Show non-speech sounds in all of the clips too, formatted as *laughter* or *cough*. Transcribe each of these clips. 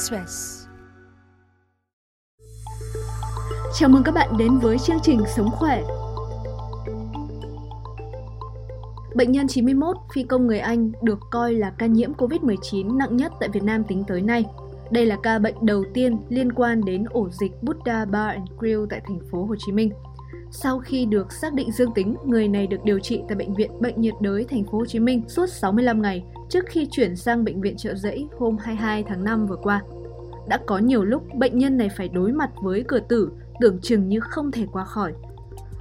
Express. Chào mừng các bạn đến với chương trình Sống khỏe. Bệnh nhân 91, phi công người Anh, được coi là ca nhiễm COVID-19 nặng nhất tại Việt Nam tính tới nay. Đây là ca bệnh đầu tiên liên quan đến ổ dịch Buddha Bar and Grill tại thành phố Hồ Chí Minh. Sau khi được xác định dương tính, người này được điều trị tại bệnh viện Bệnh nhiệt đới thành phố Hồ Chí Minh suốt 65 ngày trước khi chuyển sang bệnh viện Trợ Giấy hôm 22 tháng 5 vừa qua. Đã có nhiều lúc bệnh nhân này phải đối mặt với cửa tử, tưởng chừng như không thể qua khỏi.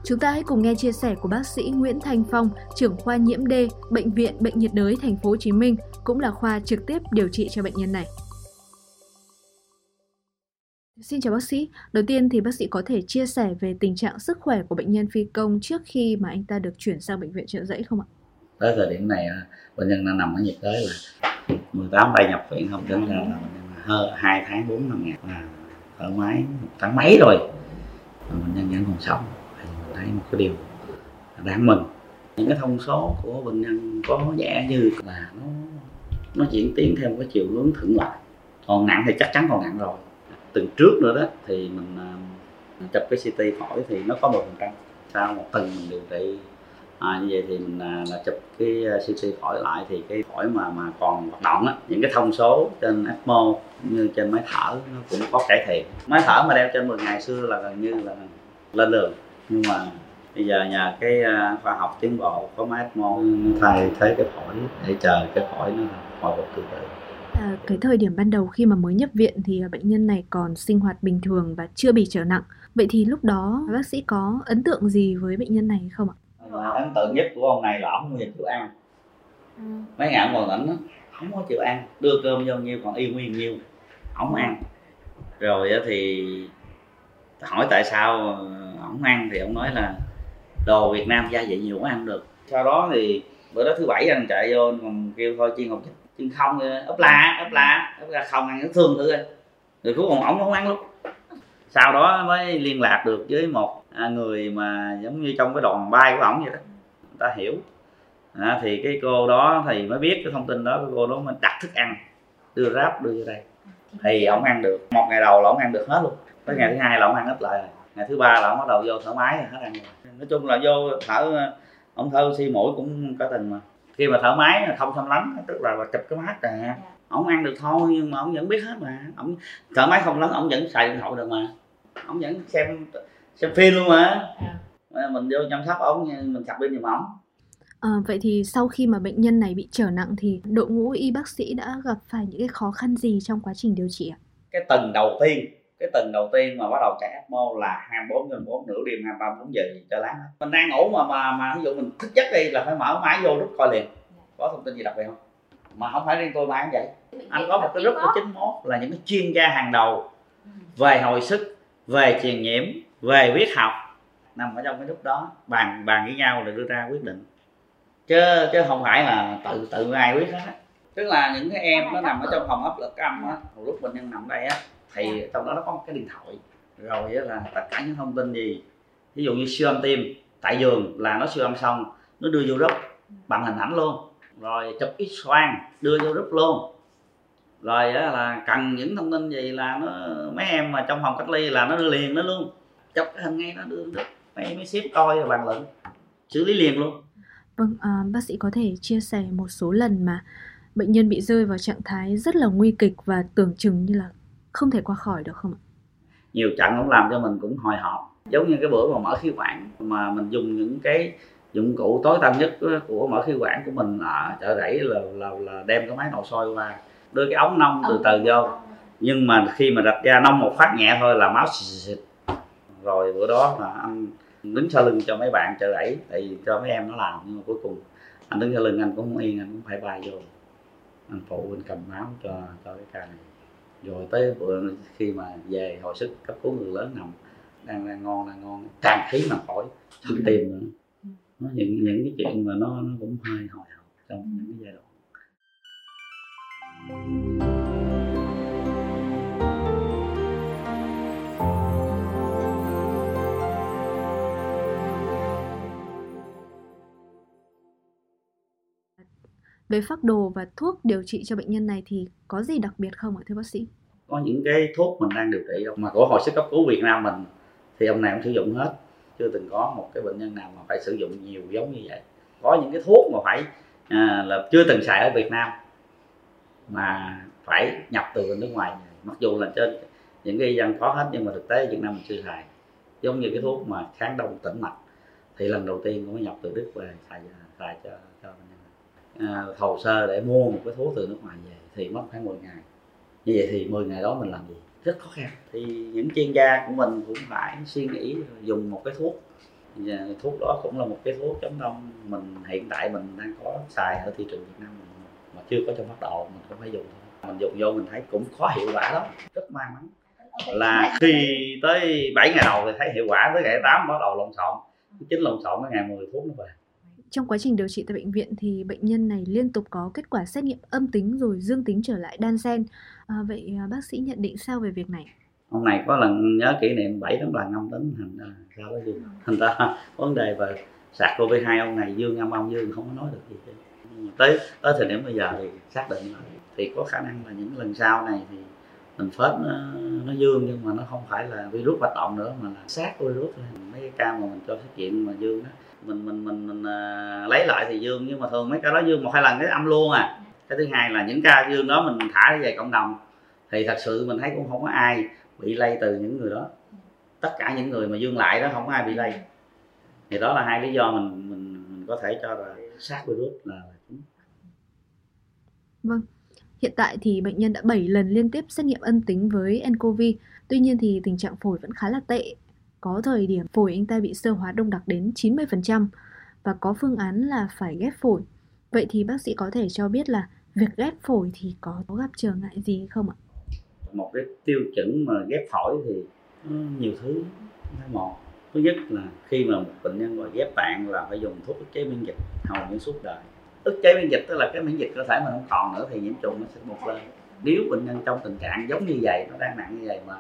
Chúng ta hãy cùng nghe chia sẻ của bác sĩ Nguyễn Thanh Phong, trưởng khoa nhiễm D, bệnh viện Bệnh nhiệt đới thành phố Hồ Chí Minh, cũng là khoa trực tiếp điều trị cho bệnh nhân này. Xin chào bác sĩ. Đầu tiên thì bác sĩ có thể chia sẻ về tình trạng sức khỏe của bệnh nhân phi công trước khi mà anh ta được chuyển sang bệnh viện trợ giấy không ạ? Tới thời điểm này à, bệnh nhân đang nằm ở nhiệt đới là 18 tay nhập viện không đến ra là bệnh Ờ, hơn 2 tháng 4 năm ngày. Là thở máy một tháng mấy rồi. Mà bệnh nhân vẫn còn sống. Thì mình thấy một cái điều đáng mừng. Những cái thông số của bệnh nhân có vẻ như là nó nó diễn tiến theo một cái chiều hướng thuận lợi còn nặng thì chắc chắn còn nặng rồi. Tuần trước nữa đó, thì mình à, mình chụp cái CT phổi thì nó có một phần trăm. Sau một tuần mình điều trị à, như vậy thì mình là, là chụp cái à, CT phổi lại thì cái phổi mà mà còn hoạt động á những cái thông số trên ECMO như trên máy thở nó cũng có cải thiện máy thở mà đeo trên 10 ngày xưa là gần như là lên đường nhưng mà bây giờ nhờ cái à, khoa học tiến bộ có máy ECMO thay thế cái phổi để chờ cái phổi nó hồi phục từ từ À, cái thời điểm ban đầu khi mà mới nhập viện thì à, bệnh nhân này còn sinh hoạt bình thường và chưa bị trở nặng. Vậy thì lúc đó bác sĩ có ấn tượng gì với bệnh nhân này không ạ? À, ấn tượng nhất của ông này là ông không chịu ăn. Ừ. Mấy ngày còn tỉnh không có chịu ăn, đưa cơm vô nhiêu còn y nguyên nhiêu, không ăn. Rồi thì hỏi tại sao ông ăn thì ông nói là đồ Việt Nam gia vị nhiều không ăn được. Sau đó thì bữa đó thứ bảy anh chạy vô còn kêu thôi chiên hộp chừng không ấp la ấp la ấp la không ăn nó thương thử rồi rồi cuối cùng ổng không ăn luôn sau đó mới liên lạc được với một người mà giống như trong cái đoàn bay của ổng vậy đó người ta hiểu. À, thì cái cô đó thì mới biết cái thông tin đó cái cô đó mới đặt thức ăn đưa ráp đưa vô đây. Thì ổng ăn được một ngày đầu là ổng ăn được hết luôn. Tới ngày thứ hai là ổng ăn ít lại rồi. Ngày thứ ba là ổng bắt đầu vô thở máy rồi hết ăn rồi. Nói chung là vô thở ổng thở oxy mũi cũng cả tuần mà. Khi mà thở máy không xâm lấn tức là, là chụp cái mắt nè ổng ăn được thôi nhưng mà ổng vẫn biết hết mà. Ổng thở máy không lấn ổng vẫn xài điện thoại được mà. Ổng vẫn xem xem phim luôn mà mình vô chăm sóc ổng mình sạc pin giùm ổng À, vậy thì sau khi mà bệnh nhân này bị trở nặng thì đội ngũ y bác sĩ đã gặp phải những cái khó khăn gì trong quá trình điều trị ạ? Cái tuần đầu tiên, cái tuần đầu tiên mà bắt đầu chạy ECMO là 24 trên 4 nửa đêm 23 4 giờ cho láng. Mình đang ngủ mà mà mà ví dụ mình thức giấc đi là phải mở máy vô lúc coi liền. Có thông tin gì đặc biệt không? Mà không phải riêng tôi mà anh vậy. Anh có một cái group của 91 là những cái chuyên gia hàng đầu về hồi sức, về truyền nhiễm, về viết học nằm ở trong cái lúc đó bàn bàn với nhau để đưa ra quyết định. Chứ chứ không phải là tự tự ai quyết hết tức là những cái em nó nằm ở trong phòng áp lực âm á một lúc bệnh nhân nằm đây á thì trong đó nó có một cái điện thoại. Rồi là tất cả những thông tin gì? Ví dụ như siêu âm tim tại giường là nó siêu âm xong nó đưa vô group bằng hình ảnh luôn. Rồi chụp x quang đưa vô group luôn. Rồi là cần những thông tin gì là nó mấy em mà trong phòng cách ly là nó đưa liền nó luôn chụp cái hình ngay nó đưa được. Mấy em mới xếp coi rồi bàn luận. Xử lý liền luôn. Vâng, à, bác sĩ có thể chia sẻ một số lần mà bệnh nhân bị rơi vào trạng thái rất là nguy kịch và tưởng chừng như là không thể qua khỏi được không ạ? Nhiều trận cũng làm cho mình cũng hồi hộp. Giống như cái bữa mà mở khí quản mà mình dùng những cái dụng cụ tối tân nhất của mở khí quản của mình là chợ rẫy là, là, là đem cái máy nội soi qua đưa cái ống nông từ từ vô. nhưng mà khi mà đặt ra nông một phát nhẹ thôi là máu xịt xịt rồi bữa đó là anh đứng sau lưng cho mấy bạn trợ đẩy tại vì cho mấy em nó làm nhưng mà cuối cùng anh đứng sau lưng anh cũng không yên anh cũng phải bay vô. Anh phụ anh cầm máu cho cho cái ca này. Rồi tới bữa khi mà về hồi sức cấp cứu người lớn nằm đang đang ngon đang ngon tràn khí mà phổi không tìm nữa. Nó những những cái chuyện mà nó nó cũng hơi hồi hộp trong những cái giai đoạn Về phác đồ và thuốc điều trị cho bệnh nhân này thì có gì đặc biệt không ạ thưa bác sĩ? có những cái thuốc mình đang điều trị mà của hồi sức cấp cứu Việt Nam mình thì ông này cũng sử dụng hết. Chưa từng có một cái bệnh nhân nào mà phải sử dụng nhiều giống như vậy. Có những cái thuốc mà phải à, là chưa từng xài ở Việt Nam mà phải nhập từ nước ngoài mặc dù là trên những cái dân có hết nhưng mà thực tế Việt Nam mình chưa xài. Giống như cái thuốc mà kháng đông tĩnh mạch thì lần đầu tiên cũng nhập từ Đức về xài xài cho cho bệnh nhân à, hồ sơ để mua một cái thuốc từ nước ngoài về thì mất khoảng 10 ngày. Như vậy thì 10 ngày đó mình làm gì? Rất khó khăn. Thì những chuyên gia của mình cũng phải suy nghĩ dùng một cái thuốc. Và thuốc đó cũng là một cái thuốc chống đông. Mình hiện tại mình đang có xài ở thị trường Việt Nam mình mà chưa có trong phát độ mình không phải dùng thôi. Mình dùng vô mình thấy cũng có hiệu quả lắm rất may mắn. Là khi tới 7 ngày đầu thì thấy hiệu quả tới ngày 8 bắt đầu lộn xộn. Chính lộn xộn cái ngày 10 thuốc nó về trong quá trình điều trị tại bệnh viện thì bệnh nhân này liên tục có kết quả xét nghiệm âm tính rồi dương tính trở lại đan sen. À, vậy à, bác sĩ nhận định sao về việc này? Hôm này có lần nhớ kỷ niệm 7 tấn lần âm tính thành ra sao đó dương. Thành ra *laughs* vấn đề về sạc covid 2 ông này dương âm ông dương không có nói được gì hết. Tới tới thời điểm bây giờ thì xác định là thì có khả năng là những lần sau này thì mình phết nó, nó dương nhưng mà nó không phải là virus hoạt động nữa mà là sát virus thôi mấy cái ca mà mình cho xét nghiệm mà dương đó mình mình mình, mình à, lấy lại thì dương nhưng mà thường mấy ca đó dương một hai lần cái âm luôn à. Cái thứ hai là những ca dương đó mình thả về cộng đồng thì thật sự mình thấy cũng không có ai bị lây từ những người đó. Tất cả những người mà dương lại đó không có ai bị lây. Thì đó là hai lý do mình mình, mình có thể cho là sát virus là chính. Vâng. Hiện tại thì bệnh nhân đã 7 lần liên tiếp xét nghiệm âm tính với nCoV. Tuy nhiên thì tình trạng phổi vẫn khá là tệ. Có thời điểm phổi anh ta bị sơ hóa đông đặc đến 90% và có phương án là phải ghép phổi. Vậy thì bác sĩ có thể cho biết là việc ghép phổi thì có gặp trở ngại gì không ạ? Một cái tiêu chuẩn mà ghép phổi thì nhiều thứ một thứ nhất là khi mà một bệnh nhân mà ghép tạng là phải dùng thuốc ức chế miễn dịch, hầu như suốt đời ức chế miễn dịch tức là cái miễn dịch cơ thể mình không còn nữa thì nhiễm trùng nó sẽ bùng lên nếu bệnh nhân trong tình trạng giống như vậy, nó đang nặng như vậy mà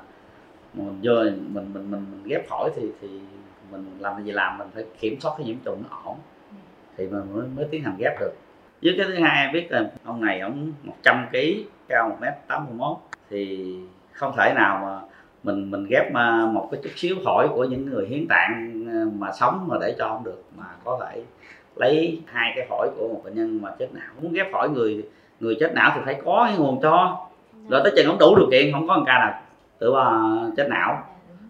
mình vô mình mình mình, mình ghép phổi thì thì mình làm gì làm mình phải kiểm soát cái nhiễm trùng nó ổn. Thì mình mới, mới tiến hành ghép được. Với cái thứ hai biết là ông này ông 100 kg cao 1 m 81 thì không thể nào mà mình mình ghép à, một cái chút xíu phổi của những người hiến tạng à, mà sống mà để cho ông được mà có thể lấy hai cái phổi của một bệnh nhân mà chết não. Muốn ghép phổi người người chết não thì phải có cái nguồn cho. Rồi tới chừng không đủ điều kiện không có một ca nào tự chết não.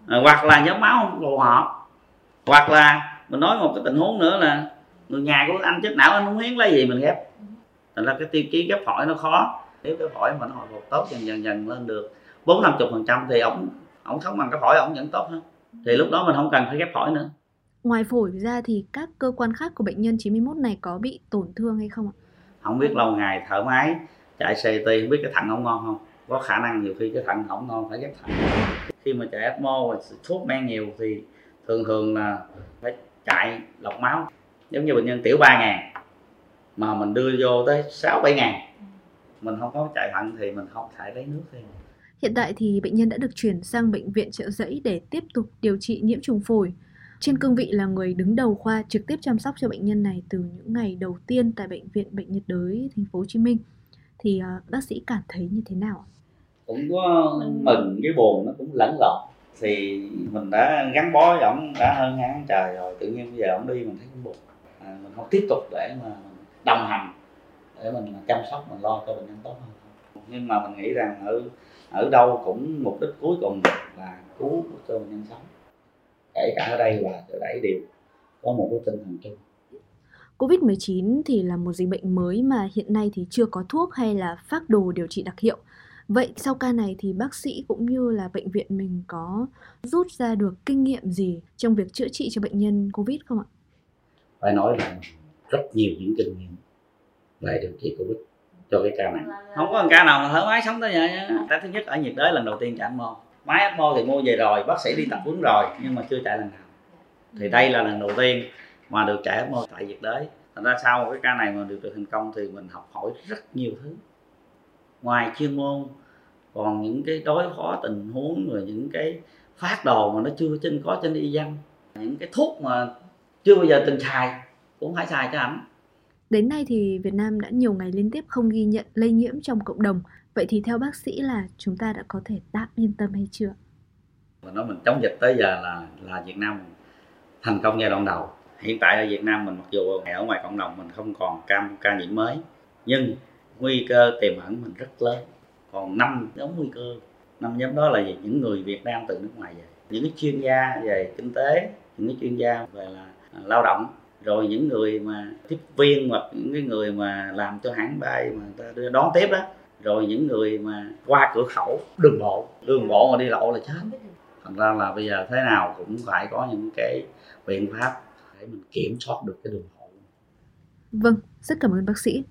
À, hoặc là nhóm máu không phù hợp. Hoặc là mình nói một cái tình huống nữa là người nhà của anh chết não anh không hiến lấy gì mình ghép. Thành ra cái tiêu chí ghép phổi nó khó. Nếu cái phổi mà nó hồi phục tốt dần dần dần lên được bốn năm phần trăm thì ổng ổng sống bằng cái phổi ổng vẫn tốt hơn. Thì lúc đó mình không cần phải ghép phổi nữa. Ngoài phổi ra thì các cơ quan khác của bệnh nhân 91 này có bị tổn thương hay không ạ? Không biết lâu ngày thở máy, chạy CT không biết cái thận không ngon không? Có khả năng nhiều khi cái thận không ngon phải ghép thận. Khi mà chạy ECMO và thuốc men nhiều thì thường thường là phải chạy lọc máu. Giống như bệnh nhân tiểu 3 ngàn, mà mình đưa vô tới 6 7 ngàn mình không có chạy thận thì mình không thể lấy nước thêm. Hiện tại thì bệnh nhân đã được chuyển sang bệnh viện trợ giấy để tiếp tục điều trị nhiễm trùng phổi. Trên cương vị là người đứng đầu khoa trực tiếp chăm sóc cho bệnh nhân này từ những ngày đầu tiên tại bệnh viện Bệnh nhiệt đới thành phố Hồ Chí Minh thì à, bác sĩ cảm thấy như thế nào? Cũng có mừng với buồn nó cũng lẫn lộn. Thì mình đã gắn bó với ổng đã hơn hai tháng trời rồi tự nhiên bây giờ ổng đi mình thấy cũng buồn. À, mình không tiếp tục để mà đồng hành để mình chăm sóc mình lo cho bệnh nhân tốt hơn. Nhưng mà mình nghĩ rằng ở ở đâu cũng mục đích cuối cùng là cứu cho bệnh nhân sống. Kể cả ở đây và ở đấy đều có một cái tinh thần chung. Covid-19 thì là một dịch bệnh mới mà hiện nay thì chưa có thuốc hay là phác đồ điều trị đặc hiệu. Vậy sau ca này thì bác sĩ cũng như là bệnh viện mình có rút ra được kinh nghiệm gì trong việc chữa trị cho bệnh nhân Covid không ạ? Phải nói là rất nhiều những kinh nghiệm về điều trị Covid cho cái ca này. Không có ca nào mà thở máy sống tới vậy. Cái thứ nhất ở nhiệt đới lần đầu tiên chạy ECMO máy ECMO thì mua về rồi bác sĩ đi tập huấn rồi nhưng mà chưa chạy lần nào thì đây là lần đầu tiên mà được chạy ECMO tại Việt Đới thành ra sau cái ca này mà được được thành công thì mình học hỏi rất nhiều thứ ngoài chuyên môn còn những cái đối phó tình huống rồi những cái phát đồ mà nó chưa trên có trên y văn những cái thuốc mà chưa bao giờ từng xài cũng phải xài cho ảnh Đến nay thì Việt Nam đã nhiều ngày liên tiếp không ghi nhận lây nhiễm trong cộng đồng Vậy thì theo bác sĩ là chúng ta đã có thể tạm yên tâm hay chưa? Mình nói mình chống dịch tới giờ là là Việt Nam thành công giai đoạn đầu. Hiện tại ở Việt Nam mình mặc dù ở ngoài cộng đồng mình không còn ca ca nhiễm mới nhưng nguy cơ tiềm ẩn mình rất lớn. Còn năm nhóm nguy cơ. Năm nhóm đó là gì? những người Việt Nam từ nước ngoài về. Những cái chuyên gia về kinh tế, những cái chuyên gia về là à, lao động. Rồi những người mà tiếp viên hoặc những cái người mà làm cho hãng bay mà người ta đưa đón tiếp đó. Rồi những người mà qua cửa khẩu, đường bộ. Đường bộ mà đi lộ là chết. Thành ra là bây giờ thế nào cũng phải có những cái biện pháp để mình kiểm soát được cái đường bộ. Vâng rất cảm ơn bác sĩ.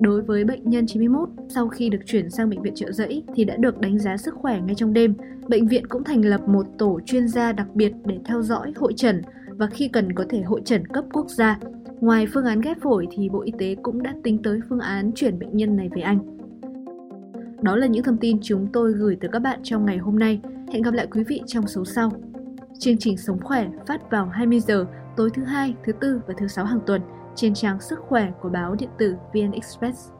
Đối với bệnh nhân 91, sau khi được chuyển sang bệnh viện trợ giấy thì đã được đánh giá sức khỏe ngay trong đêm. Bệnh viện cũng thành lập một tổ chuyên gia đặc biệt để theo dõi, hội trần và khi cần có thể hội trần cấp quốc gia. Ngoài phương án ghép phổi thì Bộ Y tế cũng đã tính tới phương án chuyển bệnh nhân này về Anh. Đó là những thông tin chúng tôi gửi tới các bạn trong ngày hôm nay. Hẹn gặp lại quý vị trong số sau. Chương trình Sống Khỏe phát vào 20 giờ tối thứ hai, thứ tư và thứ sáu hàng tuần trên trang sức khỏe của báo điện tử VN Express.